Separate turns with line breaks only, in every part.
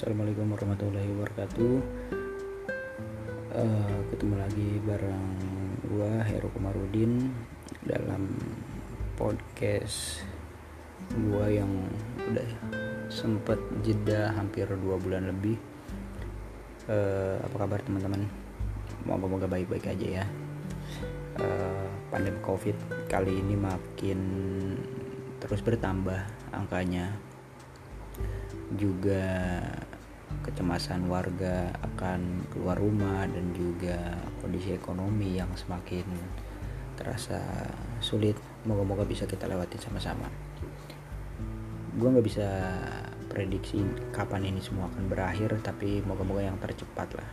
Assalamualaikum warahmatullahi wabarakatuh. Uh, Ketemu lagi bareng gua Heru Komarudin Dalam podcast gua yang udah sempet jeda hampir dua bulan lebih. Uh, Apa kabar teman-teman? Moga-moga baik-baik aja ya. Uh, Pandemi covid kali ini makin terus bertambah angkanya. Juga kecemasan warga akan keluar rumah dan juga kondisi ekonomi yang semakin terasa sulit. Moga-moga bisa kita lewatin sama-sama. Gue nggak bisa prediksi kapan ini semua akan berakhir tapi moga-moga yang tercepat lah.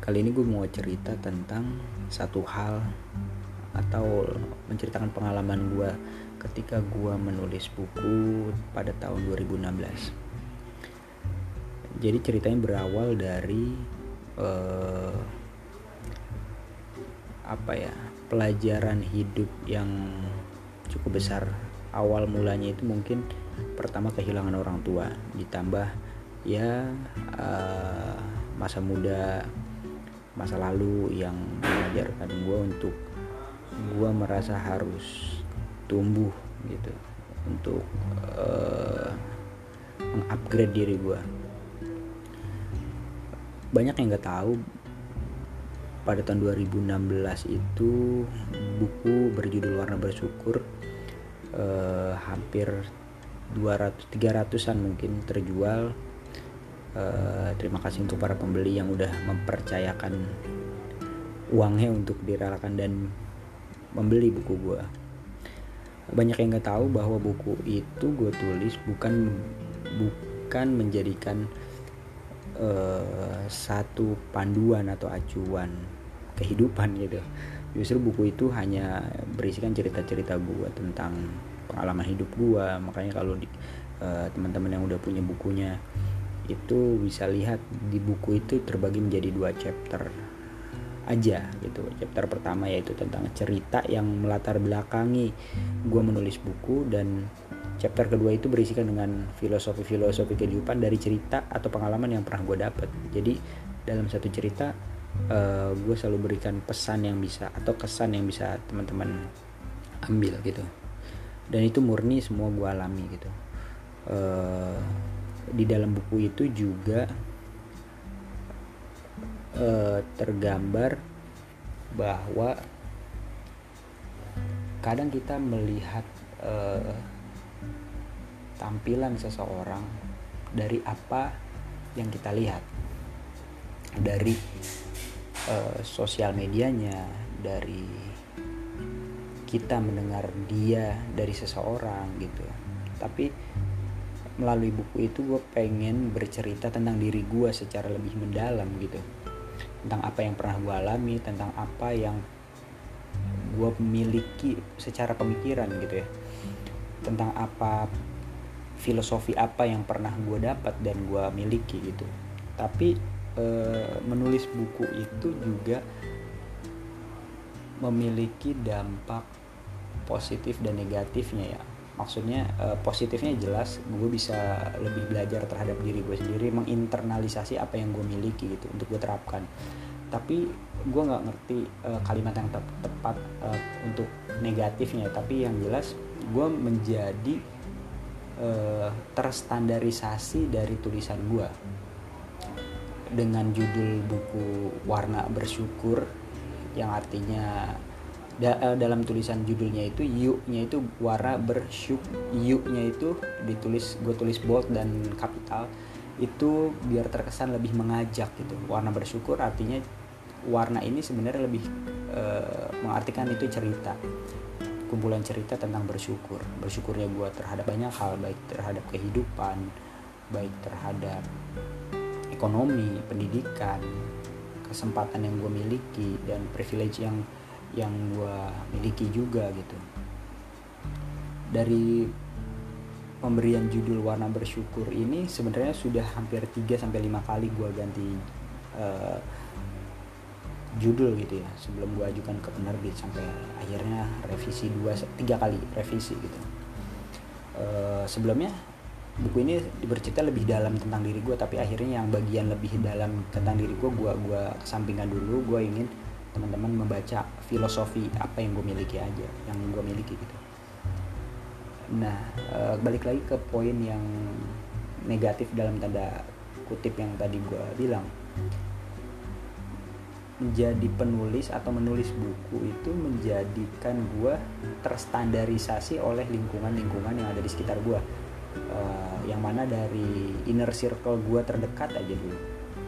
Kali ini gue mau cerita tentang satu hal atau menceritakan pengalaman gue ketika gue menulis buku pada tahun 2016 jadi ceritanya berawal dari uh, apa ya pelajaran hidup yang cukup besar. Awal mulanya itu mungkin pertama kehilangan orang tua ditambah ya uh, masa muda masa lalu yang mengajarkan gue untuk gue merasa harus tumbuh gitu untuk uh, mengupgrade diri gue banyak yang nggak tahu. Pada tahun 2016 itu buku berjudul Warna Bersyukur uh, hampir 200 300-an mungkin terjual. Uh, terima kasih untuk para pembeli yang udah mempercayakan uangnya untuk direlakan dan membeli buku gue banyak yang nggak tahu bahwa buku itu gue tulis bukan bukan menjadikan uh, satu panduan atau acuan kehidupan gitu. Justru buku itu hanya berisikan cerita-cerita gue tentang pengalaman hidup gue makanya kalau uh, teman-teman yang udah punya bukunya itu bisa lihat di buku itu terbagi menjadi dua chapter aja gitu. Chapter pertama yaitu tentang cerita yang melatar belakangi gue menulis buku dan chapter kedua itu berisikan dengan filosofi-filosofi kehidupan dari cerita atau pengalaman yang pernah gue dapat jadi dalam satu cerita uh, eh, gue selalu berikan pesan yang bisa atau kesan yang bisa teman-teman ambil gitu. Dan itu murni semua gue alami gitu. Uh, di dalam buku itu juga uh, tergambar bahwa kadang kita melihat uh, tampilan seseorang dari apa yang kita lihat. Dari uh, sosial medianya dari kita mendengar dia dari seseorang gitu. Tapi melalui buku itu gue pengen bercerita tentang diri gue secara lebih mendalam gitu. Tentang apa yang pernah gue alami tentang apa yang gue miliki secara pemikiran gitu ya. Tentang apa filosofi apa yang pernah gue dapat dan gue miliki gitu. Tapi e, menulis buku itu juga memiliki dampak positif dan negatifnya ya. Maksudnya e, positifnya jelas gue bisa lebih belajar terhadap diri gue sendiri menginternalisasi apa yang gue miliki gitu untuk gue terapkan. Tapi gue nggak ngerti uh, kalimat yang te tepat uh, untuk negatifnya. Tapi yang jelas gue menjadi uh, terstandarisasi dari tulisan gue dengan judul buku warna bersyukur yang artinya da dalam tulisan judulnya itu yuk-nya itu warna bersyuk yuk-nya itu ditulis gue tulis bold dan kapital itu biar terkesan lebih mengajak gitu. Warna bersyukur artinya warna ini sebenarnya lebih e, mengartikan itu cerita kumpulan cerita tentang bersyukur. Bersyukurnya gue terhadap banyak hal baik terhadap kehidupan baik terhadap ekonomi pendidikan kesempatan yang gue miliki dan privilege yang yang gue miliki juga gitu. Dari pemberian judul warna bersyukur ini sebenarnya sudah hampir 3 sampai 5 kali gue ganti uh, judul gitu ya sebelum gue ajukan ke penerbit sampai akhirnya revisi dua tiga kali revisi gitu. Uh, sebelumnya buku ini bercerita lebih dalam tentang diri gue tapi akhirnya yang bagian lebih dalam tentang diri gue gue gue kesampingkan dulu gue ingin teman-teman membaca filosofi apa yang gue miliki aja yang gue miliki gitu. Nah e, balik lagi ke poin yang negatif dalam tanda kutip yang tadi gue bilang menjadi penulis atau menulis buku itu menjadikan gue terstandarisasi oleh lingkungan-lingkungan yang ada di sekitar gue uh, yang mana dari inner circle gue terdekat aja dulu.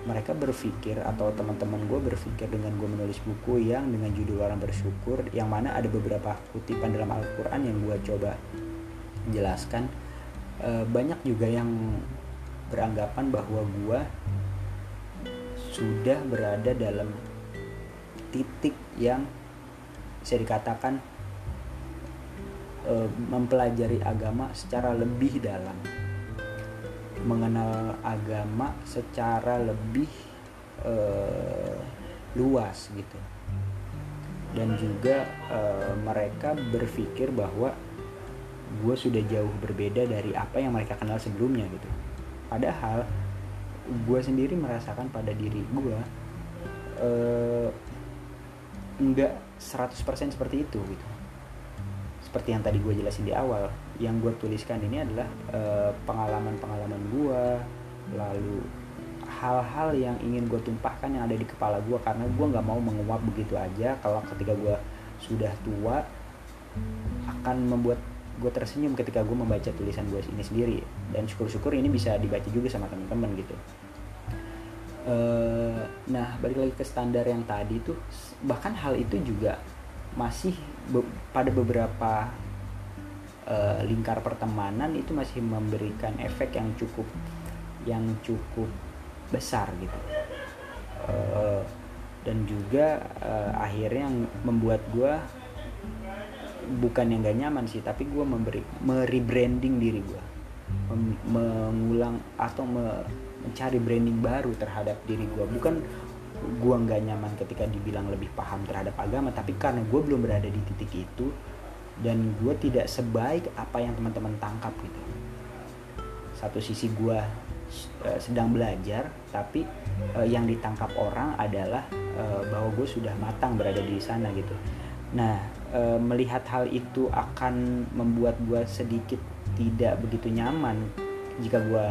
Mereka berpikir atau teman-teman gue berpikir dengan gue menulis buku yang dengan judul orang bersyukur yang mana ada beberapa kutipan dalam Al-Quran yang gue coba jelaskan. Uh, banyak juga yang beranggapan bahwa gue sudah berada dalam titik yang bisa dikatakan Eh, mempelajari agama secara lebih dalam. Mengenal agama secara lebih uh, luas gitu. Dan juga uh, mereka berpikir bahwa gue sudah jauh berbeda dari apa yang mereka kenal sebelumnya gitu. Padahal gue sendiri merasakan pada diri gue enggak 100% seperti itu gitu. Seperti yang tadi gue jelasin di awal yang gue tuliskan ini adalah eh, pengalaman-pengalaman gue lalu hal-hal yang ingin gue tumpahkan yang ada di kepala gue karena gue nggak mau menguap begitu aja. Kalau ketika gue sudah tua akan membuat gue tersenyum ketika gue membaca tulisan gue ini sendiri. Dan syukur-syukur ini bisa dibaca juga sama teman-teman gitu uh, nah balik lagi ke standar yang tadi tuh bahkan hal itu juga masih be pada beberapa uh, lingkar pertemanan itu masih memberikan efek yang cukup yang cukup besar gitu. Uh, dan juga uh, akhirnya yang membuat gue bukan yang gak nyaman sih tapi gue memberi merebranding diri gue mengulang atau me mencari branding baru terhadap diri gue bukan gue nggak nyaman ketika dibilang lebih paham terhadap agama tapi karena gue belum berada di titik itu dan gue tidak sebaik apa yang teman-teman tangkap gitu. Satu sisi gue uh, sedang belajar tapi uh, yang ditangkap orang adalah uh, bahwa gue sudah matang berada di sana gitu. Nah melihat hal itu akan membuat gue sedikit tidak begitu nyaman jika gue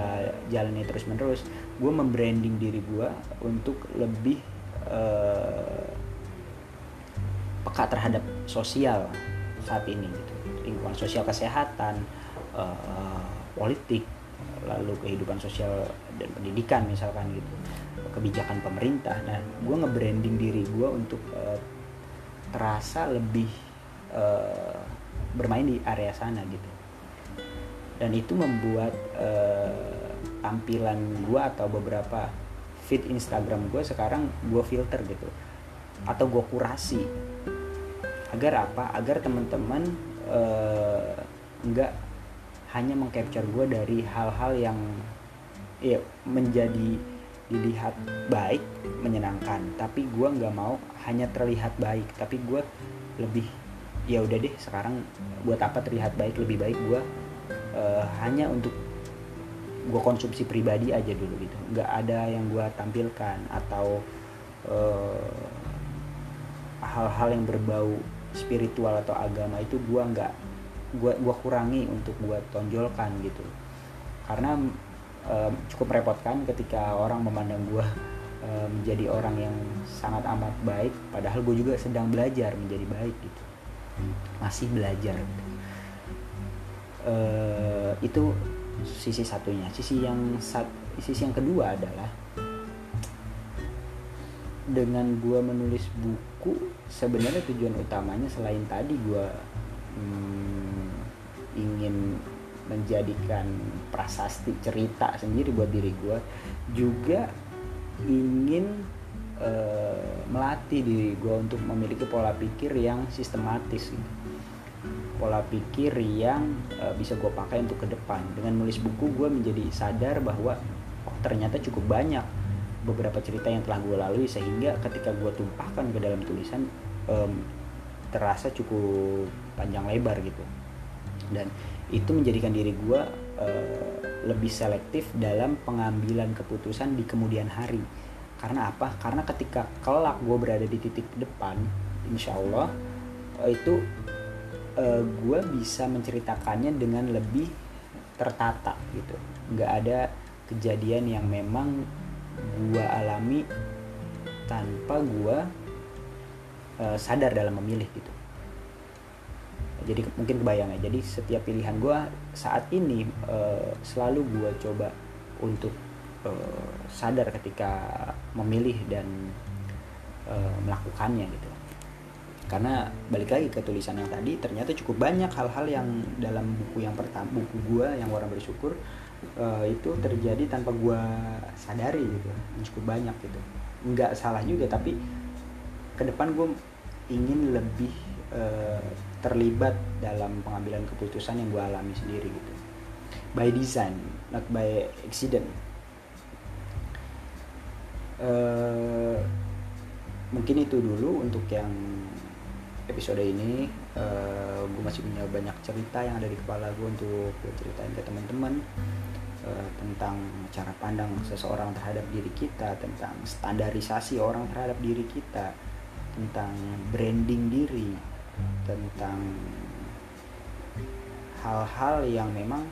jalani terus menerus gue membranding diri gue untuk lebih uh, peka terhadap sosial saat ini gitu. Lingkungan sosial kesehatan uh, politik lalu kehidupan sosial dan pendidikan misalkan gitu. Kebijakan pemerintah. Nah gue nge-branding diri gue untuk uh, terasa lebih uh, bermain di area sana gitu dan itu membuat uh, tampilan gue atau beberapa feed Instagram gue sekarang gue filter gitu. Atau gue kurasi. Agar apa? Agar teman-teman uh, nggak hanya mengcapture gue dari hal-hal yang ya menjadi dilihat baik menyenangkan. Tapi gue nggak mau hanya terlihat baik. Tapi gue lebih ya udah deh sekarang buat apa terlihat baik lebih baik gue uh, hanya untuk gue konsumsi pribadi aja dulu gitu. Nggak ada yang gue tampilkan atau uh, hal-hal yang berbau spiritual atau agama itu gue nggak gue gua kurangi untuk gue tonjolkan gitu. Karena uh, cukup merepotkan ketika orang memandang gue uh, menjadi orang yang sangat amat baik padahal gue juga sedang belajar menjadi baik gitu. Masih belajar. gitu uh, itu sisi satunya. Sisi yang sisi yang kedua adalah dengan gue menulis buku sebenarnya tujuan utamanya selain tadi gue hmm, ingin menjadikan prasasti cerita sendiri buat diri gue juga ingin uh, melatih diri gue untuk memiliki pola pikir yang sistematis gitu pola pikir yang uh, bisa gue pakai untuk ke depan. Dengan nulis buku gue menjadi sadar bahwa oh ternyata cukup banyak beberapa cerita yang telah gue lalui sehingga ketika gue tumpahkan ke dalam tulisan um, terasa cukup panjang lebar gitu. Dan itu menjadikan diri gue uh, lebih selektif dalam pengambilan keputusan di kemudian hari. Karena apa? Karena ketika kelak gue berada di titik depan insya Allah uh, itu uh, gue bisa menceritakannya dengan lebih tertata gitu. Nggak ada kejadian yang memang gue alami tanpa gue uh, sadar dalam memilih gitu. Jadi mungkin kebayang ya. Jadi setiap pilihan gue saat ini uh, selalu gue coba untuk uh, sadar ketika memilih dan uh, melakukannya gitu karena balik lagi ke tulisan yang tadi ternyata cukup banyak hal-hal yang dalam buku yang pertama buku gue yang warna bersyukur uh, itu terjadi tanpa gue sadari gitu. Cukup banyak gitu. Nggak salah juga tapi ke depan gue ingin lebih uh, terlibat dalam pengambilan keputusan yang gue alami sendiri gitu. By design not by accident. Uh, mungkin itu dulu untuk yang episode ini uh, gue masih punya banyak cerita yang ada di kepala gue untuk gue ceritain ke teman-teman uh, tentang cara pandang seseorang terhadap diri kita tentang standarisasi orang terhadap diri kita tentang branding diri tentang hal-hal yang memang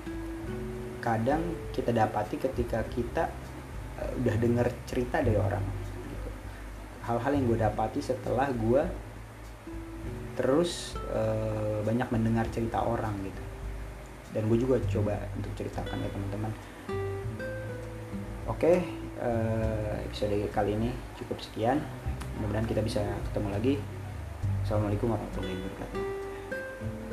kadang kita dapati ketika kita uh, udah dengar cerita dari orang gitu. hal-hal yang gue dapati setelah gue terus uh, banyak mendengar cerita orang gitu. Dan gue juga coba untuk ceritakan ke teman-teman. Oke okay, uh, eh, episode kali ini cukup sekian. Mudah-mudahan kita bisa ketemu lagi. Assalamualaikum warahmatullahi wabarakatuh